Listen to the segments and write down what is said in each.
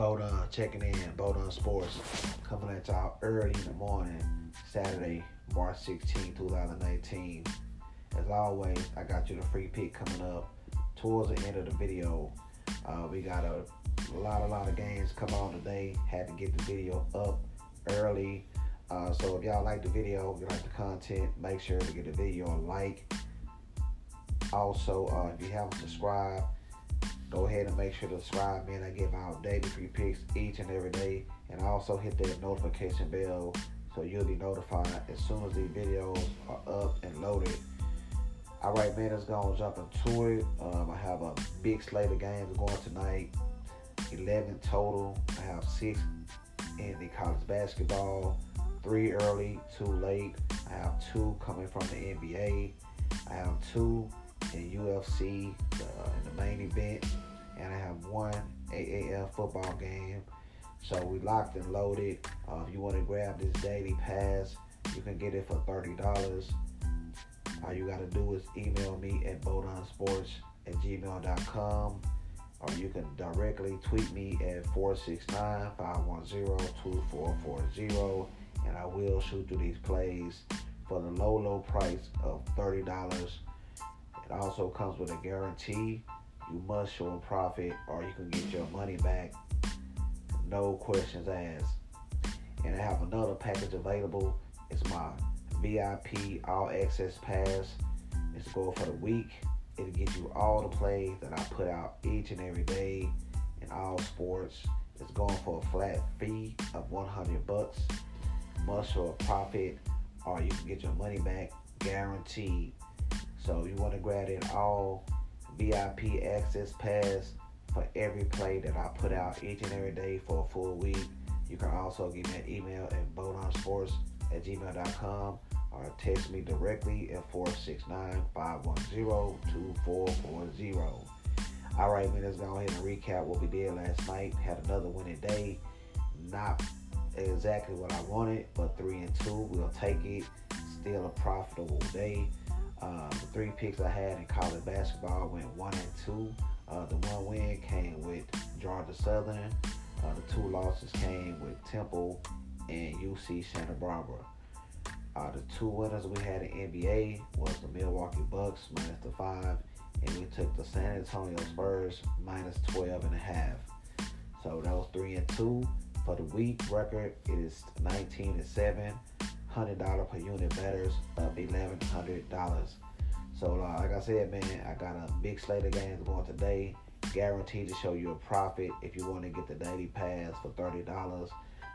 Bodon checking in, Bodon Sports, coming at y'all early in the morning, Saturday, March 16, 2019. As always, I got you the free pick coming up towards the end of the video. Uh, we got a lot, a lot of games come on today. Had to get the video up early. Uh, so if y'all like the video, you like the content, make sure to give the video a like. Also, uh, if you haven't subscribed, go ahead and make sure to subscribe, man. I give out daily free picks each and every day. And also hit that notification bell so you'll be notified as soon as these videos are up and loaded. All right, man, let's go and jump into it. Um, I have a big slate of games going tonight. 11 total. I have six in the college basketball, three early, two late. I have two coming from the NBA. I have two in UFC in the main event, and I have one AAF football game. So we locked and loaded. Uh, if you want to grab this daily pass, you can get it for thirty dollars. All you gotta do is email me at bodonsports at gmail.com or you can directly tweet me at 469-510-2440 and I will shoot through these plays for the low, low price of $30. Also comes with a guarantee. You must show a profit or you can get your money back. No questions asked. And I have another package available. It's my VIP All Access Pass. It's going for the week. It'll get you all the plays that I put out each and every day in all sports. It's going for a flat fee of 100 bucks. Must show a profit or you can get your money back guaranteed. So you want to grab it all VIP access pass for every play that I put out each and every day for a full week. You can also give me an email at bodonsports at gmail.com or text me directly at 469-510-2440. All right, man, let's go ahead and recap what we did last night. Had another winning day. Not exactly what I wanted, but three and two. We'll take it. Still a profitable day. Uh, the three picks I had in college basketball went one and two. Uh, the one win came with Georgia Southern. Uh, the two losses came with Temple and UC Santa Barbara. Uh, the two winners we had in NBA was the Milwaukee Bucks minus the five, and we took the San Antonio Spurs minus 12 and a half. So that was three and two. For the week record, it is 19 and seven. Hundred dollar per unit betters up eleven hundred dollars. So uh, like I said, man, I got a big slate of games going today. Guaranteed to show you a profit if you want to get the daily pass for thirty dollars.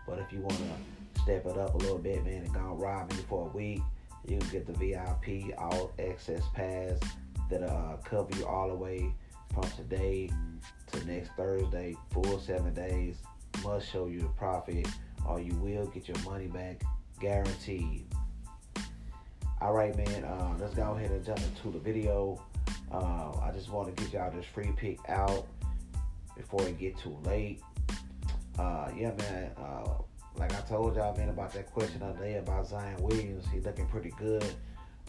But if you want to step it up a little bit, man, and go ride me for a week, you can get the VIP all access pass that uh, cover you all the way from today to next Thursday, full seven days. Must show you the profit, or you will get your money back, guaranteed. All right, man. Uh, let's go ahead and jump into the video. Uh, I just want to get y'all this free pick out before it get too late. Uh, yeah, man. Uh, like I told y'all, man, about that question of the day about Zion Williams. He looking pretty good.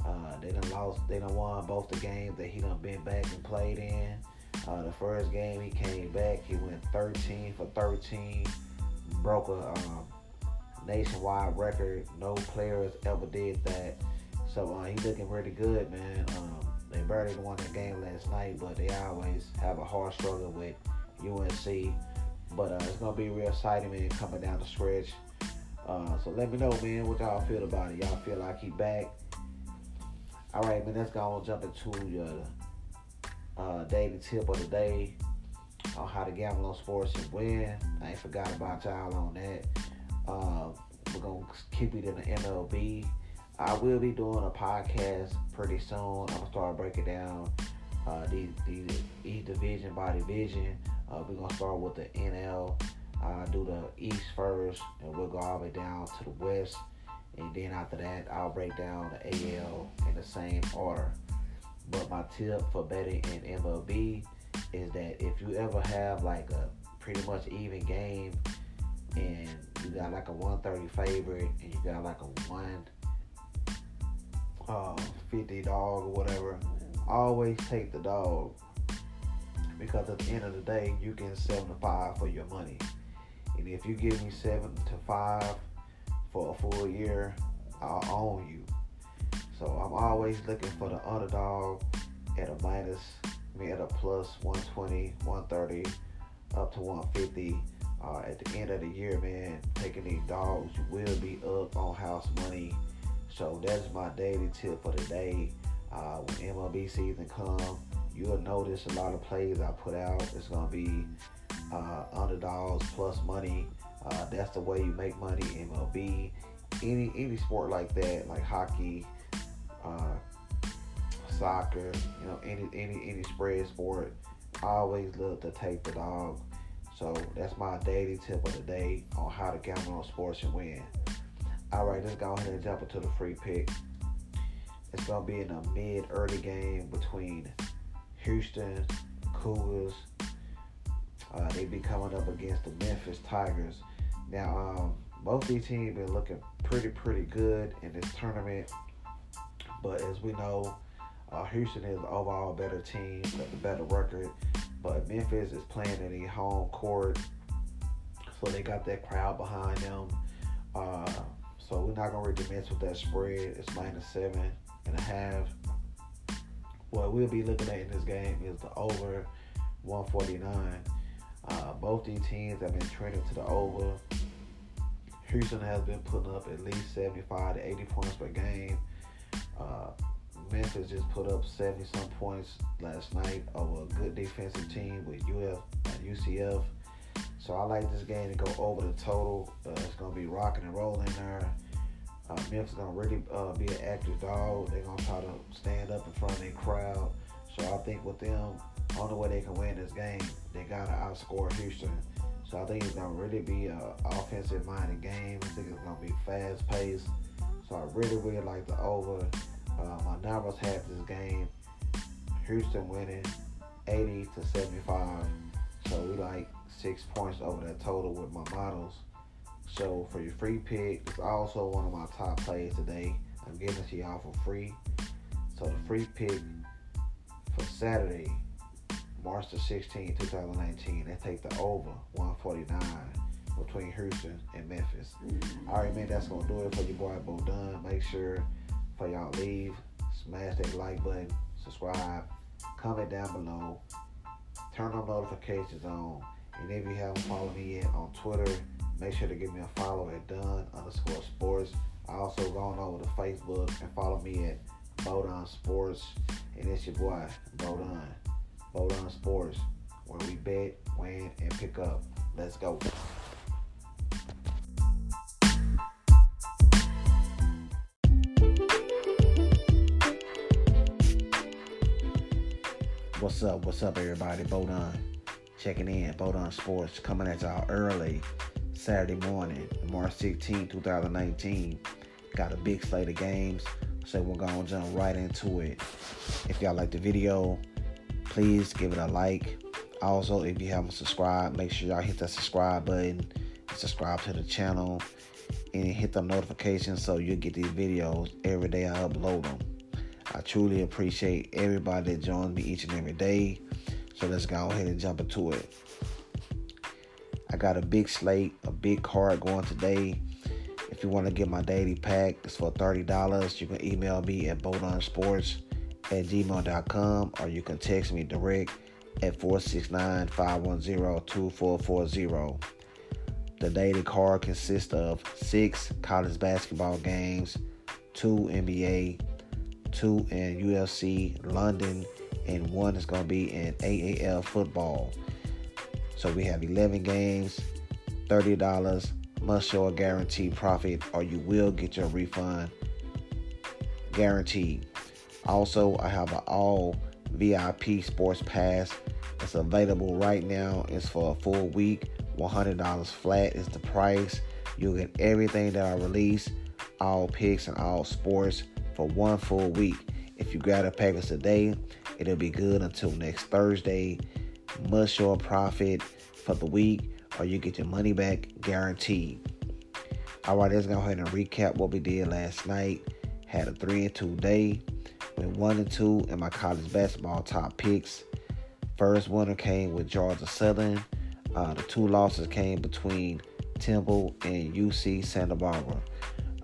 Uh, they done lost. They done won both the games that he done been back and played in. Uh, the first game he came back, he went 13 for 13, broke a um, nationwide record. No players ever did that. So uh, looking pretty good, man. Um, they barely won the game last night, but they always have a hard struggle with UNC. But uh, it's gonna be real exciting, man, coming down the stretch. Uh, so let me know, man, what y'all feel about it. Y'all feel like he back? All right, man. Let's go jump into your uh, daily tip of the day on how to gamble on sports and win. I ain't forgot about y'all on that. Uh, we're gonna keep it in the MLB. I will be doing a podcast pretty soon. I'm gonna start breaking down uh, the the each division by division. Uh, we're gonna start with the NL. Uh, do the East first, and we'll go all the way down to the West. And then after that, I'll break down the AL in the same order. But my tip for betting in MLB is that if you ever have like a pretty much even game and you got like a 130 favorite and you got like a 150 uh, dog or whatever, always take the dog because at the end of the day you get 75 for your money. And if you give me seven to five for a full year, I'll own you. So I'm always looking for the underdog at a minus, I mean at a plus 120, 130, up to 150. Uh, at the end of the year, man, taking these dogs You will be up on house money. So that's my daily tip for the day. Uh, when MLB season comes, you'll notice a lot of plays I put out. It's gonna be uh, underdogs plus money. Uh, that's the way you make money. MLB, any any sport like that, like hockey, uh, soccer, you know, any any any spread sport. I always love to take the dog. So that's my daily tip of the day on how to gamble on sports and win. All right, let's go ahead and jump into the free pick. It's gonna be in a mid early game between Houston Cougars. Uh, they be coming up against the Memphis Tigers. Now, um, both these teams been looking pretty pretty good in this tournament. But as we know, uh, Houston is overall better team, the better record. But Memphis is playing in a home court, so they got that crowd behind them. Uh, so we're not gonna really mess with that spread. It's minus seven and a half. What we'll be looking at in this game is the over 149. Uh, both these teams have been trending to the over. Houston has been putting up at least 75 to 80 points per game. Uh, Memphis just put up 70 some points last night over a good defensive team with UF and UCF. So I like this game to go over the total. Uh, it's going to be rocking and rolling there. Uh, Memphis going to really uh, be an active dog. They're going to try to stand up in front of their crowd. So I think with them, only way they can win this game, they got to outscore Houston. So I think it's going to really be an offensive minded game. I think it's going to be fast paced. So I really, really like the over. Uh, my numbers have this game. Houston winning 80 to 75. So we like six points over that total with my models. So for your free pick, it's also one of my top plays today. I'm giving it to y'all for free. So the free pick for Saturday, March the 16th, 2019, they take the over 149 between Houston and Memphis. All right, man, that's gonna do it for your boy Bodon. Make sure for y'all leave, smash that like button, subscribe, comment down below, turn on notifications on, and if you haven't followed me yet on Twitter, make sure to give me a follow at Dunn underscore sports. I also gone over to Facebook and follow me at Bodon Sports, and it's your boy Bodon, Bodon Sports, where we bet, win, and pick up. Let's go. What's up? What's up, everybody? Bodon checking in. Bodon Sports coming at y'all early Saturday morning, March 16, 2019. Got a big slate of games, so we're gonna jump right into it. If y'all like the video, please give it a like. Also, if you haven't subscribed, make sure y'all hit that subscribe button, subscribe to the channel, and hit the notifications so you'll get these videos every day I upload them. I truly appreciate everybody that joins me each and every day. So let's go ahead and jump into it. I got a big slate, a big card going today. If you want to get my daily pack, it's for $30. You can email me at bodonsports at gmail.com or you can text me direct at 469-510-2440. The daily card consists of six college basketball games, two NBA, two in UFC London, and one is going to be in AAF football. So we have 11 games, $30. Must show a guaranteed profit, or you will get your refund guaranteed. Also, I have an all VIP sports pass. It's available right now. It's for a full week. $100 flat is the price. You'll get everything that I release, all picks and all sports for one full week. If you grab a package today, it'll be good until next Thursday. Must a profit for the week, or you get your money back guaranteed. All right, let's go ahead and recap what we did last night. Had a three and two day. Went one and two in my college basketball top picks. First winner came with Georgia Southern. Uh, the two losses came between Temple and UC Santa Barbara.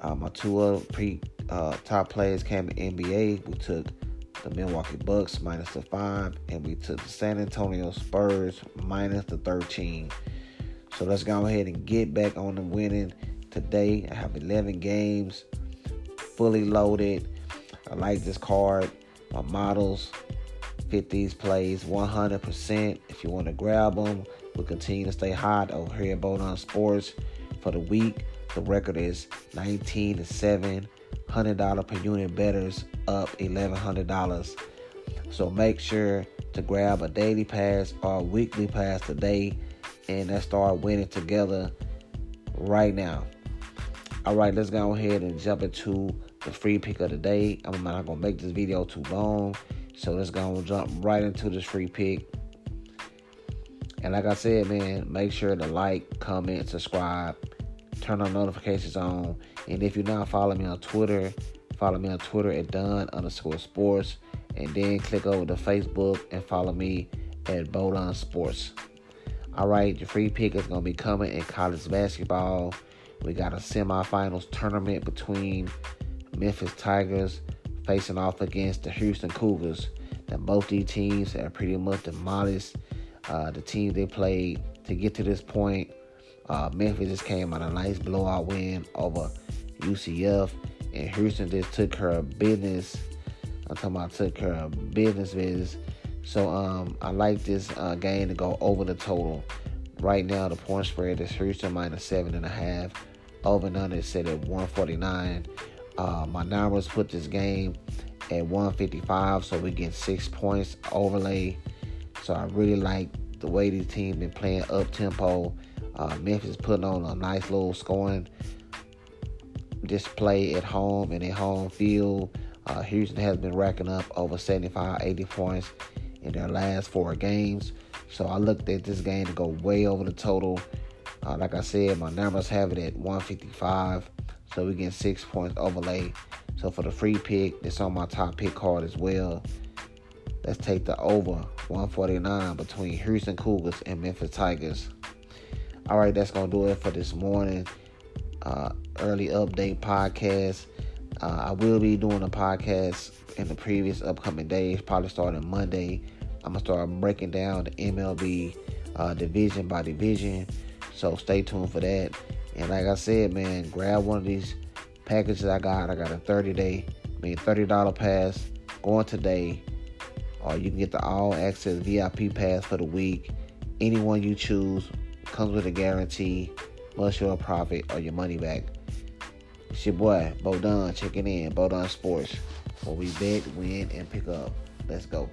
Uh, my two other pre uh, top players came in NBA. We took the Milwaukee Bucks minus the five, and we took the San Antonio Spurs minus the 13. So let's go ahead and get back on the winning today. I have 11 games fully loaded. I like this card. My models fit these plays 100%. If you want to grab them, we'll continue to stay hot over here at Bodon Sports. For the week, the record is 19 to 7. $100 per unit betters up $1,100. So make sure to grab a daily pass or a weekly pass today and let's start winning together right now. All right, let's go ahead and jump into the free pick of the day. I'm not gonna make this video too long, so let's go and jump right into this free pick. And like I said, man, make sure to like, comment, subscribe, turn on notifications on, and if you're not following me on Twitter, follow me on Twitter at Dunn underscore sports. And then click over to Facebook and follow me at Bodon Sports. All right, your free pick is going to be coming in college basketball. We got a semifinals tournament between Memphis Tigers facing off against the Houston Cougars. That both these teams have pretty much demolished uh, the team they played to get to this point. Uh, Memphis just came on a nice blowout win over UCF, and Houston just took her business. I'm talking about took her business business. So um, I like this uh, game to go over the total. Right now, the point spread is Houston minus seven and a half. Over and under is set at 149. Uh, my numbers put this game at 155, so we get six points overlay. So I really like the way these teams been playing up tempo. Uh, Memphis putting on a nice little scoring display at home and at home field. Uh, Houston has been racking up over 75, 80 points in their last four games. So I looked at this game to go way over the total. Uh, like I said, my numbers have it at 155. So we get six points overlay. So for the free pick, it's on my top pick card as well. Let's take the over 149 between Houston Cougars and Memphis Tigers. All right, that's gonna do it for this morning uh, early update podcast. Uh, I will be doing a podcast in the previous upcoming days, probably starting Monday. I'm gonna start breaking down the MLB uh, division by division. So stay tuned for that. And like I said, man, grab one of these packages I got. I got a 30 day, I mean $30 pass going today. Or you can get the all access VIP pass for the week. Anyone you choose comes with a guarantee, show a profit or your money back. It's your boy, Bodon, checking in, Bodon Sports, where we bet, win, and pick up. Let's go.